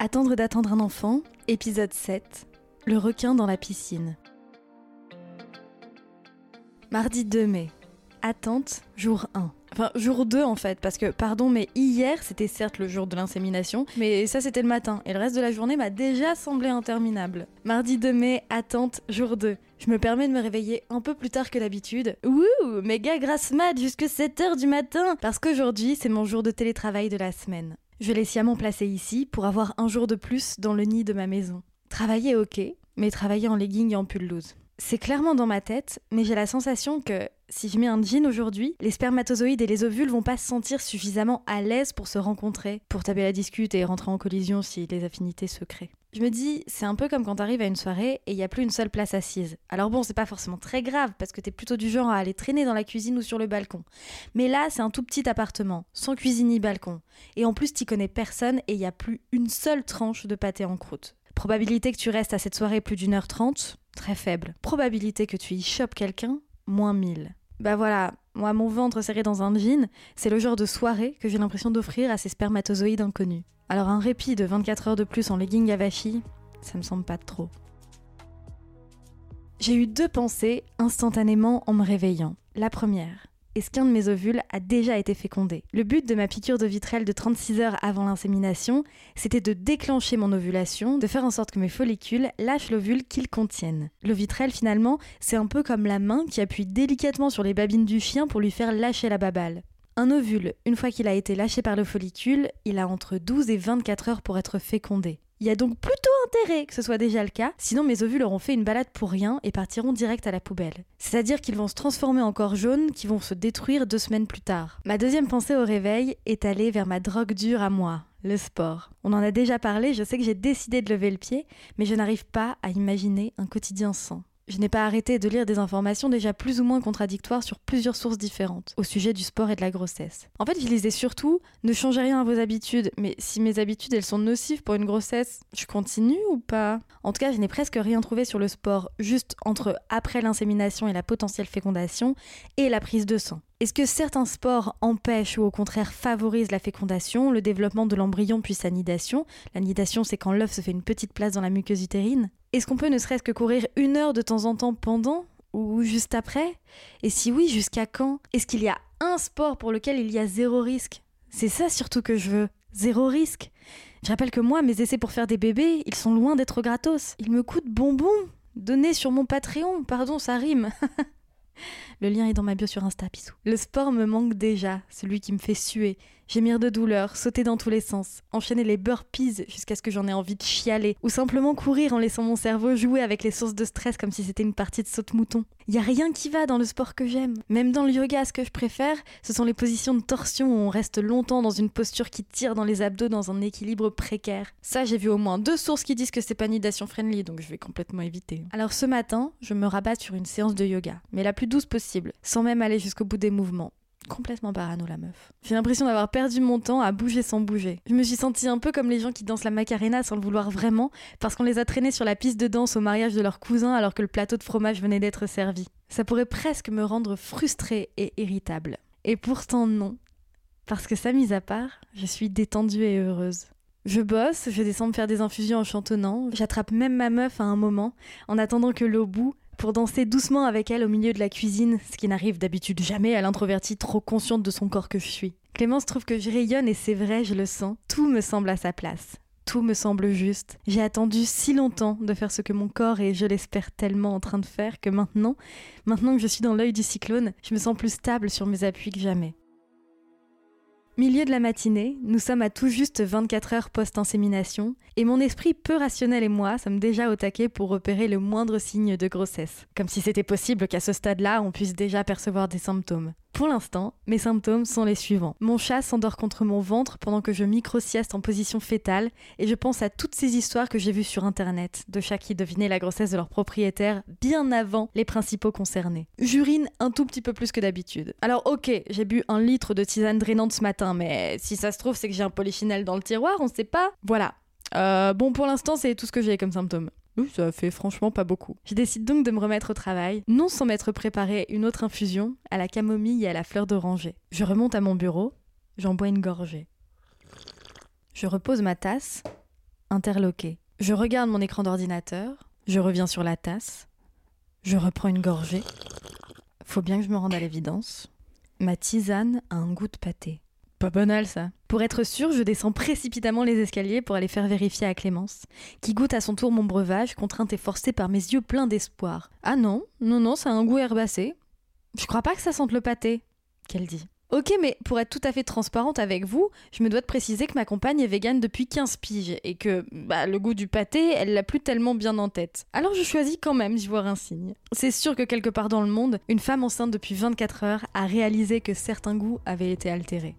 Attendre d'attendre un enfant, épisode 7. Le requin dans la piscine. Mardi 2 mai. Attente, jour 1. Enfin, jour 2 en fait, parce que, pardon, mais hier, c'était certes le jour de l'insémination, mais ça c'était le matin, et le reste de la journée m'a déjà semblé interminable. Mardi 2 mai, attente, jour 2. Je me permets de me réveiller un peu plus tard que d'habitude. Wouh, méga grasse mat jusque 7h du matin, parce qu'aujourd'hui, c'est mon jour de télétravail de la semaine. Je l'ai sciemment placé ici pour avoir un jour de plus dans le nid de ma maison. Travailler ok, mais travailler en legging et en pull loose. C'est clairement dans ma tête, mais j'ai la sensation que si je mets un jean aujourd'hui, les spermatozoïdes et les ovules vont pas se sentir suffisamment à l'aise pour se rencontrer, pour taper la discute et rentrer en collision si les affinités se créent. Je me dis, c'est un peu comme quand t'arrives à une soirée et il y a plus une seule place assise. Alors bon, c'est pas forcément très grave parce que t'es plutôt du genre à aller traîner dans la cuisine ou sur le balcon. Mais là, c'est un tout petit appartement, sans cuisine ni balcon. Et en plus, t'y connais personne et il y a plus une seule tranche de pâté en croûte. Probabilité que tu restes à cette soirée plus d'une heure trente Très faible. Probabilité que tu y chopes quelqu'un Moins 1000. Bah voilà, moi mon ventre serré dans un jean, c'est le genre de soirée que j'ai l'impression d'offrir à ces spermatozoïdes inconnus. Alors un répit de 24 heures de plus en legging avachi, ça me semble pas trop. J'ai eu deux pensées instantanément en me réveillant. La première, est-ce qu'un de mes ovules a déjà été fécondé? Le but de ma piqûre de vitrelle de 36 heures avant l'insémination, c'était de déclencher mon ovulation, de faire en sorte que mes follicules lâchent l'ovule qu'ils contiennent. Le vitrelle, finalement, c'est un peu comme la main qui appuie délicatement sur les babines du chien pour lui faire lâcher la babale. Un ovule, une fois qu'il a été lâché par le follicule, il a entre 12 et 24 heures pour être fécondé. Il y a donc plutôt intérêt que ce soit déjà le cas, sinon mes ovules auront fait une balade pour rien et partiront direct à la poubelle. C'est-à-dire qu'ils vont se transformer en corps jaunes qui vont se détruire deux semaines plus tard. Ma deuxième pensée au réveil est allée vers ma drogue dure à moi, le sport. On en a déjà parlé, je sais que j'ai décidé de lever le pied, mais je n'arrive pas à imaginer un quotidien sans je n'ai pas arrêté de lire des informations déjà plus ou moins contradictoires sur plusieurs sources différentes au sujet du sport et de la grossesse. En fait, je lisais surtout ne changez rien à vos habitudes, mais si mes habitudes elles sont nocives pour une grossesse, je continue ou pas? En tout cas, je n'ai presque rien trouvé sur le sport, juste entre après l'insémination et la potentielle fécondation et la prise de sang. Est-ce que certains sports empêchent ou au contraire favorisent la fécondation, le développement de l'embryon puis sa nidation? La nidation, c'est quand l'œuf se fait une petite place dans la muqueuse utérine. Est-ce qu'on peut ne serait-ce que courir une heure de temps en temps pendant ou juste après? Et si oui, jusqu'à quand? Est-ce qu'il y a un sport pour lequel il y a zéro risque? C'est ça surtout que je veux. Zéro risque. Je rappelle que moi, mes essais pour faire des bébés, ils sont loin d'être gratos. Ils me coûtent bonbons. Donnés sur mon Patreon. Pardon, ça rime. Le lien est dans ma bio sur Insta, bisous. Le sport me manque déjà, celui qui me fait suer, gémir de douleur, sauter dans tous les sens, enchaîner les burpees jusqu'à ce que j'en ai envie de chialer, ou simplement courir en laissant mon cerveau jouer avec les sources de stress comme si c'était une partie de saute-mouton. Il y a rien qui va dans le sport que j'aime. Même dans le yoga, ce que je préfère, ce sont les positions de torsion où on reste longtemps dans une posture qui tire dans les abdos dans un équilibre précaire. Ça, j'ai vu au moins deux sources qui disent que c'est pas nidation friendly, donc je vais complètement éviter. Alors ce matin, je me rabatte sur une séance de yoga, mais la plus douce possible, sans même aller jusqu'au bout des mouvements complètement parano la meuf. J'ai l'impression d'avoir perdu mon temps à bouger sans bouger. Je me suis sentie un peu comme les gens qui dansent la macarena sans le vouloir vraiment, parce qu'on les a traînés sur la piste de danse au mariage de leur cousin alors que le plateau de fromage venait d'être servi. Ça pourrait presque me rendre frustrée et irritable. Et pourtant non. Parce que ça mise à part, je suis détendue et heureuse. Je bosse, je descends me faire des infusions en chantonnant, j'attrape même ma meuf à un moment, en attendant que l'eau bout, pour danser doucement avec elle au milieu de la cuisine, ce qui n'arrive d'habitude jamais à l'introvertie trop consciente de son corps que je suis. Clémence trouve que je rayonne et c'est vrai, je le sens. Tout me semble à sa place. Tout me semble juste. J'ai attendu si longtemps de faire ce que mon corps est, je l'espère tellement, en train de faire que maintenant, maintenant que je suis dans l'œil du cyclone, je me sens plus stable sur mes appuis que jamais. Milieu de la matinée, nous sommes à tout juste 24 heures post-insémination, et mon esprit peu rationnel et moi sommes déjà au taquet pour repérer le moindre signe de grossesse. Comme si c'était possible qu'à ce stade-là, on puisse déjà percevoir des symptômes. Pour l'instant, mes symptômes sont les suivants. Mon chat s'endort contre mon ventre pendant que je micro-sieste en position fétale et je pense à toutes ces histoires que j'ai vues sur internet de chats qui devinaient la grossesse de leur propriétaire bien avant les principaux concernés. J'urine un tout petit peu plus que d'habitude. Alors ok, j'ai bu un litre de tisane drainante ce matin, mais si ça se trouve c'est que j'ai un polychinelle dans le tiroir, on sait pas. Voilà. Euh, bon pour l'instant c'est tout ce que j'ai comme symptômes. Ça fait franchement pas beaucoup. Je décide donc de me remettre au travail, non sans m'être préparé une autre infusion à la camomille et à la fleur d'oranger. Je remonte à mon bureau, j'en bois une gorgée. Je repose ma tasse, interloquée. Je regarde mon écran d'ordinateur, je reviens sur la tasse, je reprends une gorgée. Faut bien que je me rende à l'évidence. Ma tisane a un goût de pâté. Pas banal ça. Pour être sûr, je descends précipitamment les escaliers pour aller faire vérifier à Clémence, qui goûte à son tour mon breuvage, contrainte et forcée par mes yeux pleins d'espoir. Ah non, non, non, ça a un goût herbacé. Je crois pas que ça sente le pâté, qu'elle dit. Ok, mais pour être tout à fait transparente avec vous, je me dois de préciser que ma compagne est végane depuis 15 piges et que bah, le goût du pâté, elle l'a plus tellement bien en tête. Alors je choisis quand même d'y voir un signe. C'est sûr que quelque part dans le monde, une femme enceinte depuis 24 heures a réalisé que certains goûts avaient été altérés.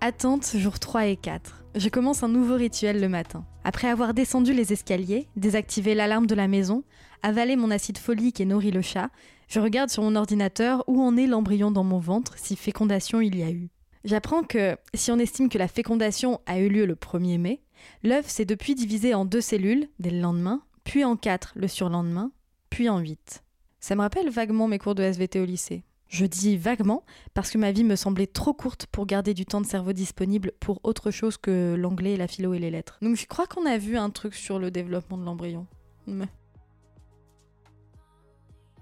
Attente jour 3 et 4. Je commence un nouveau rituel le matin. Après avoir descendu les escaliers, désactivé l'alarme de la maison, avalé mon acide folique et nourri le chat, je regarde sur mon ordinateur où en est l'embryon dans mon ventre, si fécondation il y a eu. J'apprends que, si on estime que la fécondation a eu lieu le 1er mai, l'œuf s'est depuis divisé en deux cellules dès le lendemain, puis en quatre le surlendemain, puis en huit. Ça me rappelle vaguement mes cours de SVT au lycée. Je dis vaguement parce que ma vie me semblait trop courte pour garder du temps de cerveau disponible pour autre chose que l'anglais, la philo et les lettres. Donc je crois qu'on a vu un truc sur le développement de l'embryon.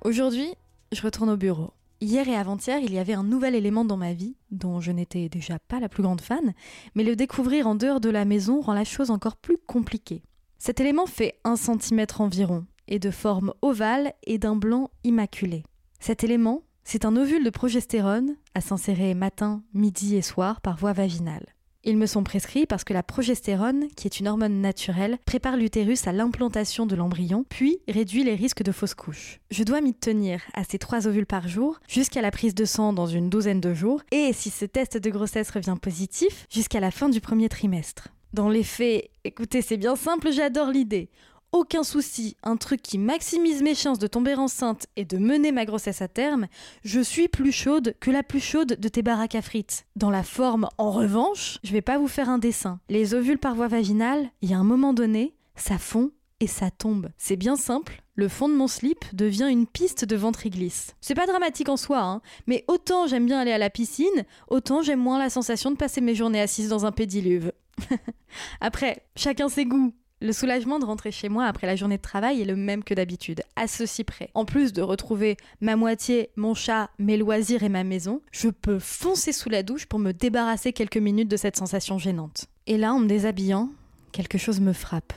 Aujourd'hui, je retourne au bureau. Hier et avant-hier, il y avait un nouvel élément dans ma vie, dont je n'étais déjà pas la plus grande fan, mais le découvrir en dehors de la maison rend la chose encore plus compliquée. Cet élément fait un centimètre environ, et de forme ovale et d'un blanc immaculé. Cet élément, c'est un ovule de progestérone à s'insérer matin, midi et soir par voie vaginale. Ils me sont prescrits parce que la progestérone, qui est une hormone naturelle, prépare l'utérus à l'implantation de l'embryon, puis réduit les risques de fausses couches. Je dois m'y tenir à ces trois ovules par jour, jusqu'à la prise de sang dans une douzaine de jours, et si ce test de grossesse revient positif, jusqu'à la fin du premier trimestre. Dans les faits, écoutez, c'est bien simple, j'adore l'idée aucun souci, un truc qui maximise mes chances de tomber enceinte et de mener ma grossesse à terme, je suis plus chaude que la plus chaude de tes baraques à frites. Dans la forme, en revanche, je vais pas vous faire un dessin. Les ovules par voie vaginale, il y a un moment donné, ça fond et ça tombe. C'est bien simple, le fond de mon slip devient une piste de ventriglisse. C'est pas dramatique en soi, hein, mais autant j'aime bien aller à la piscine, autant j'aime moins la sensation de passer mes journées assises dans un pédiluve. Après, chacun ses goûts. Le soulagement de rentrer chez moi après la journée de travail est le même que d'habitude, à ceci près. En plus de retrouver ma moitié, mon chat, mes loisirs et ma maison, je peux foncer sous la douche pour me débarrasser quelques minutes de cette sensation gênante. Et là, en me déshabillant, quelque chose me frappe.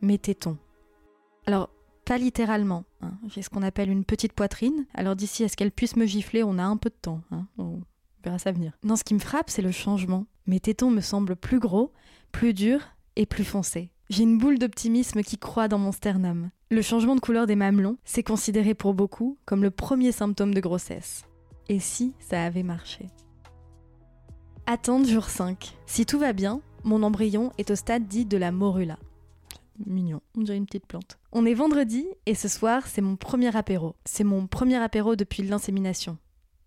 Mes tétons. Alors, pas littéralement. Hein. J'ai ce qu'on appelle une petite poitrine. Alors d'ici à ce qu'elle puisse me gifler, on a un peu de temps. Hein. On verra ça venir. Non, ce qui me frappe, c'est le changement. Mes tétons me semblent plus gros, plus durs et plus foncés. J'ai une boule d'optimisme qui croît dans mon sternum. Le changement de couleur des mamelons, c'est considéré pour beaucoup comme le premier symptôme de grossesse. Et si ça avait marché? Attente jour 5. Si tout va bien, mon embryon est au stade dit de la morula. Mignon, on dirait une petite plante. On est vendredi et ce soir, c'est mon premier apéro. C'est mon premier apéro depuis l'insémination.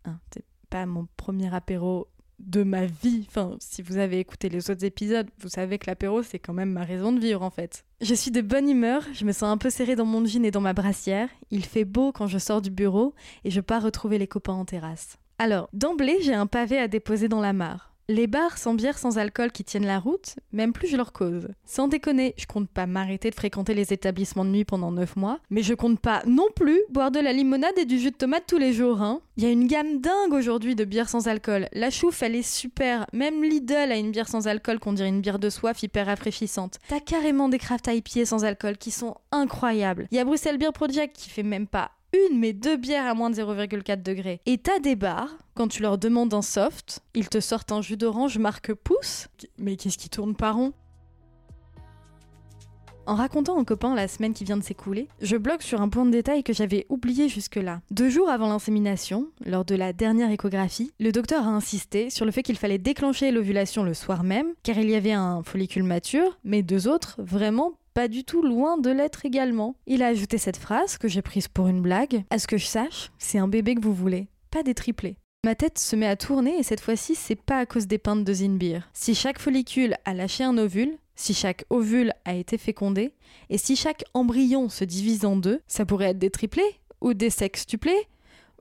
Hein, c'est pas mon premier apéro de ma vie. Enfin, si vous avez écouté les autres épisodes, vous savez que l'apéro, c'est quand même ma raison de vivre en fait. Je suis de bonne humeur, je me sens un peu serrée dans mon jean et dans ma brassière. Il fait beau quand je sors du bureau et je pars retrouver les copains en terrasse. Alors, d'emblée, j'ai un pavé à déposer dans la mare. Les bars sans bière sans alcool qui tiennent la route, même plus je leur cause. Sans déconner, je compte pas m'arrêter de fréquenter les établissements de nuit pendant 9 mois, mais je compte pas non plus boire de la limonade et du jus de tomate tous les jours, hein. Il y a une gamme dingue aujourd'hui de bières sans alcool. La chouffe, elle est super. Même Lidl a une bière sans alcool qu'on dirait une bière de soif hyper rafraîchissante. T'as carrément des craft IPA sans alcool qui sont incroyables. Il y a Bruxelles Beer Project qui fait même pas une mais deux bières à moins de 0,4 degrés. Et t'as des bars, quand tu leur demandes un soft, ils te sortent un jus d'orange marque pouce. Mais qu'est-ce qui tourne pas rond? En racontant aux copains la semaine qui vient de s'écouler, je bloque sur un point de détail que j'avais oublié jusque-là. Deux jours avant l'insémination, lors de la dernière échographie, le docteur a insisté sur le fait qu'il fallait déclencher l'ovulation le soir même, car il y avait un follicule mature, mais deux autres vraiment pas du tout loin de l'être également. Il a ajouté cette phrase, que j'ai prise pour une blague. À ce que je sache, c'est un bébé que vous voulez, pas des triplés. Ma tête se met à tourner et cette fois-ci, c'est pas à cause des pintes de Zinbir. Si chaque follicule a lâché un ovule, si chaque ovule a été fécondé, et si chaque embryon se divise en deux, ça pourrait être des triplés, ou des sextuplés,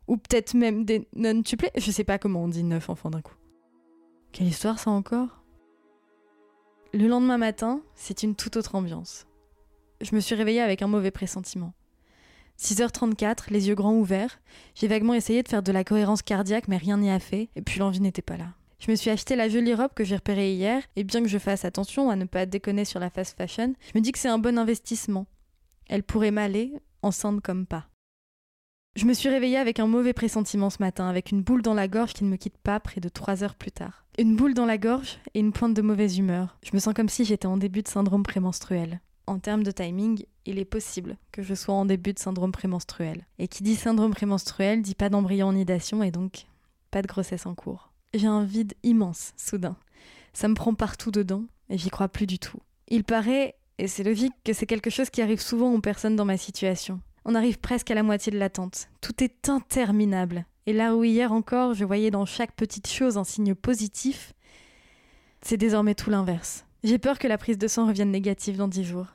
ou peut-être même des non-tuplés. Je sais pas comment on dit neuf enfants d'un coup. Quelle histoire ça encore? Le lendemain matin, c'est une toute autre ambiance. Je me suis réveillée avec un mauvais pressentiment. 6h34, les yeux grands ouverts, j'ai vaguement essayé de faire de la cohérence cardiaque mais rien n'y a fait, et puis l'envie n'était pas là. Je me suis acheté la jolie robe que j'ai repérée hier, et bien que je fasse attention à ne pas déconner sur la fast fashion, je me dis que c'est un bon investissement. Elle pourrait m'aller, enceinte comme pas. Je me suis réveillée avec un mauvais pressentiment ce matin, avec une boule dans la gorge qui ne me quitte pas près de trois heures plus tard. Une boule dans la gorge et une pointe de mauvaise humeur. Je me sens comme si j'étais en début de syndrome prémenstruel. En termes de timing, il est possible que je sois en début de syndrome prémenstruel. Et qui dit syndrome prémenstruel dit pas d'embryon nidation et donc pas de grossesse en cours. J'ai un vide immense, soudain. Ça me prend partout dedans, et j'y crois plus du tout. Il paraît, et c'est logique, que c'est quelque chose qui arrive souvent aux personnes dans ma situation. On arrive presque à la moitié de l'attente. Tout est interminable. Et là où hier encore je voyais dans chaque petite chose un signe positif, c'est désormais tout l'inverse. J'ai peur que la prise de sang revienne négative dans dix jours.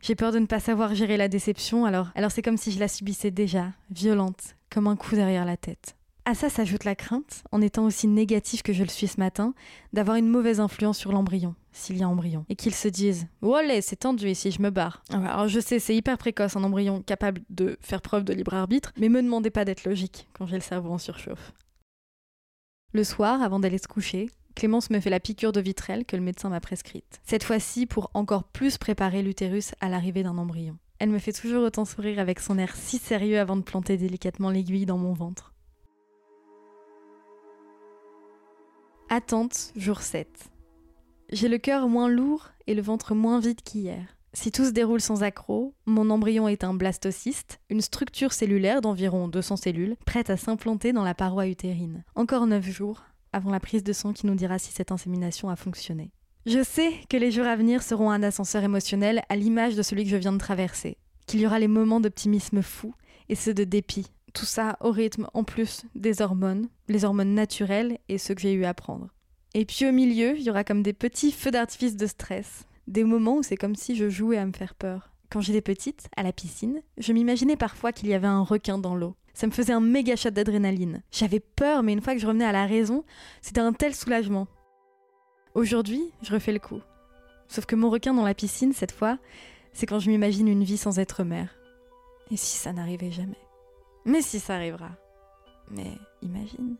J'ai peur de ne pas savoir gérer la déception, alors, alors c'est comme si je la subissais déjà, violente, comme un coup derrière la tête. À ça s'ajoute la crainte, en étant aussi négatif que je le suis ce matin, d'avoir une mauvaise influence sur l'embryon, s'il y a embryon, et qu'ils se disent Olé, c'est tendu ici, je me barre. Ah alors je sais, c'est hyper précoce un embryon capable de faire preuve de libre arbitre, mais me demandez pas d'être logique quand j'ai le cerveau en surchauffe. Le soir, avant d'aller se coucher, Clémence me fait la piqûre de vitrelle que le médecin m'a prescrite. Cette fois-ci pour encore plus préparer l'utérus à l'arrivée d'un embryon. Elle me fait toujours autant sourire avec son air si sérieux avant de planter délicatement l'aiguille dans mon ventre. Attente, jour 7. J'ai le cœur moins lourd et le ventre moins vide qu'hier. Si tout se déroule sans accroc, mon embryon est un blastocyste, une structure cellulaire d'environ 200 cellules, prête à s'implanter dans la paroi utérine. Encore 9 jours avant la prise de sang qui nous dira si cette insémination a fonctionné. Je sais que les jours à venir seront un ascenseur émotionnel à l'image de celui que je viens de traverser, qu'il y aura les moments d'optimisme fou et ceux de dépit, tout ça au rythme en plus des hormones, les hormones naturelles et ceux que j'ai eu à prendre. Et puis au milieu, il y aura comme des petits feux d'artifice de stress, des moments où c'est comme si je jouais à me faire peur. Quand j'étais petite, à la piscine, je m'imaginais parfois qu'il y avait un requin dans l'eau. Ça me faisait un méga shot d'adrénaline. J'avais peur, mais une fois que je revenais à la raison, c'était un tel soulagement. Aujourd'hui, je refais le coup. Sauf que mon requin dans la piscine, cette fois, c'est quand je m'imagine une vie sans être mère. Et si ça n'arrivait jamais? Mais si ça arrivera. Mais imagine.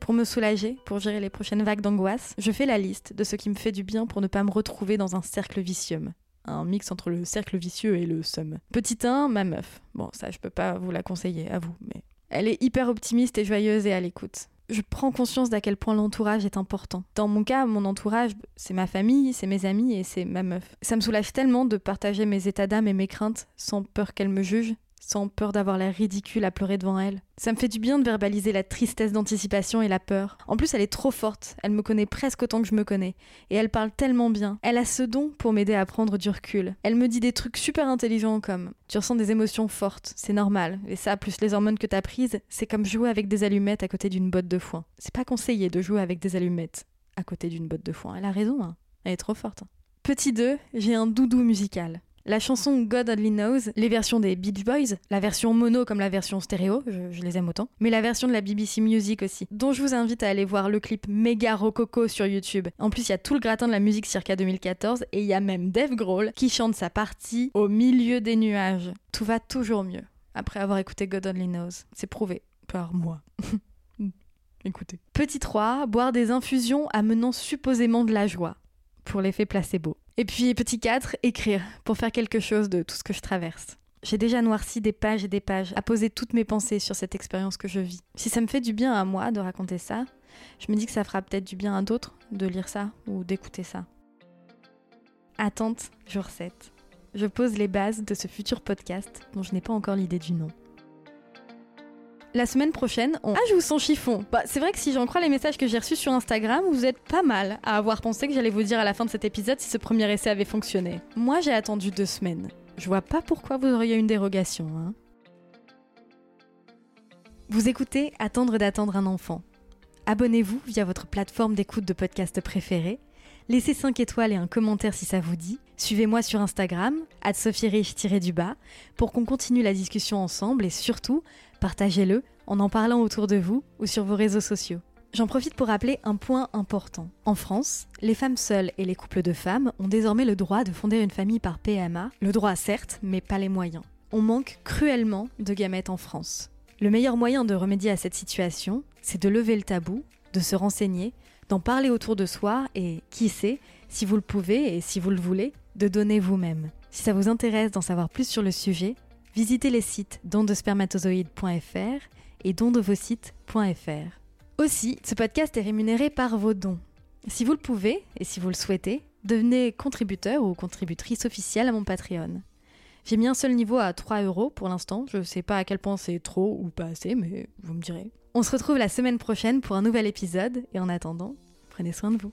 Pour me soulager, pour gérer les prochaines vagues d'angoisse, je fais la liste de ce qui me fait du bien pour ne pas me retrouver dans un cercle vicieux. Un mix entre le cercle vicieux et le somme. Petit 1, ma meuf. Bon, ça, je peux pas vous la conseiller, à vous, mais. Elle est hyper optimiste et joyeuse et à l'écoute. Je prends conscience d'à quel point l'entourage est important. Dans mon cas, mon entourage, c'est ma famille, c'est mes amis et c'est ma meuf. Ça me soulage tellement de partager mes états d'âme et mes craintes sans peur qu'elle me juge sans peur d'avoir l'air ridicule à pleurer devant elle. Ça me fait du bien de verbaliser la tristesse d'anticipation et la peur. En plus, elle est trop forte, elle me connaît presque autant que je me connais, et elle parle tellement bien. Elle a ce don pour m'aider à prendre du recul. Elle me dit des trucs super intelligents comme Tu ressens des émotions fortes, c'est normal, et ça, plus les hormones que t'as prises, c'est comme jouer avec des allumettes à côté d'une botte de foin. C'est pas conseillé de jouer avec des allumettes à côté d'une botte de foin. Elle a raison, hein. elle est trop forte. Petit 2, j'ai un doudou musical. La chanson God Only Knows, les versions des Beach Boys, la version mono comme la version stéréo, je, les aime autant, mais la version de la BBC Music aussi, dont je vous invite à aller voir le clip méga rococo sur YouTube. En plus, il y a tout le gratin de la musique circa 2014 et il y a même Dave Grohl qui chante sa partie au milieu des nuages. Tout va toujours mieux après avoir écouté God Only Knows. C'est prouvé par moi. Écoutez. Petit 3, boire des infusions amenant supposément de la joie pour l'effet placebo. Et puis petit 4, écrire, pour faire quelque chose de tout ce que je traverse. J'ai déjà noirci des pages et des pages à poser toutes mes pensées sur cette expérience que je vis. Si ça me fait du bien à moi de raconter ça, je me dis que ça fera peut-être du bien à d'autres de lire ça ou d'écouter ça. Attente, jour 7. Je pose les bases de ce futur podcast dont je n'ai pas encore l'idée du nom. La semaine prochaine, on... Ah, je vous sens chiffon. Bah, c'est vrai que si j'en crois les messages que j'ai reçus sur Instagram, vous êtes pas mal à avoir pensé que j'allais vous dire à la fin de cet épisode si ce premier essai avait fonctionné. Moi, j'ai attendu deux semaines. Je vois pas pourquoi vous auriez une dérogation, hein. Vous écoutez Attendre d'attendre un enfant. Abonnez-vous via votre plateforme d'écoute de podcast préférée. Laissez 5 étoiles et un commentaire si ça vous dit. Suivez-moi sur Instagram, du bas pour qu'on continue la discussion ensemble et surtout, partagez-le en en parlant autour de vous ou sur vos réseaux sociaux. J'en profite pour rappeler un point important. En France, les femmes seules et les couples de femmes ont désormais le droit de fonder une famille par PMA, le droit certes, mais pas les moyens. On manque cruellement de gamètes en France. Le meilleur moyen de remédier à cette situation, c'est de lever le tabou, de se renseigner, d'en parler autour de soi et, qui sait, si vous le pouvez et si vous le voulez, de donner vous-même. Si ça vous intéresse d'en savoir plus sur le sujet, visitez les sites dondespermatozoïdes.fr et dondevosites.fr. Aussi, ce podcast est rémunéré par vos dons. Si vous le pouvez, et si vous le souhaitez, devenez contributeur ou contributrice officielle à mon Patreon. J'ai mis un seul niveau à 3 euros pour l'instant, je ne sais pas à quel point c'est trop ou pas assez, mais vous me direz. On se retrouve la semaine prochaine pour un nouvel épisode, et en attendant, prenez soin de vous.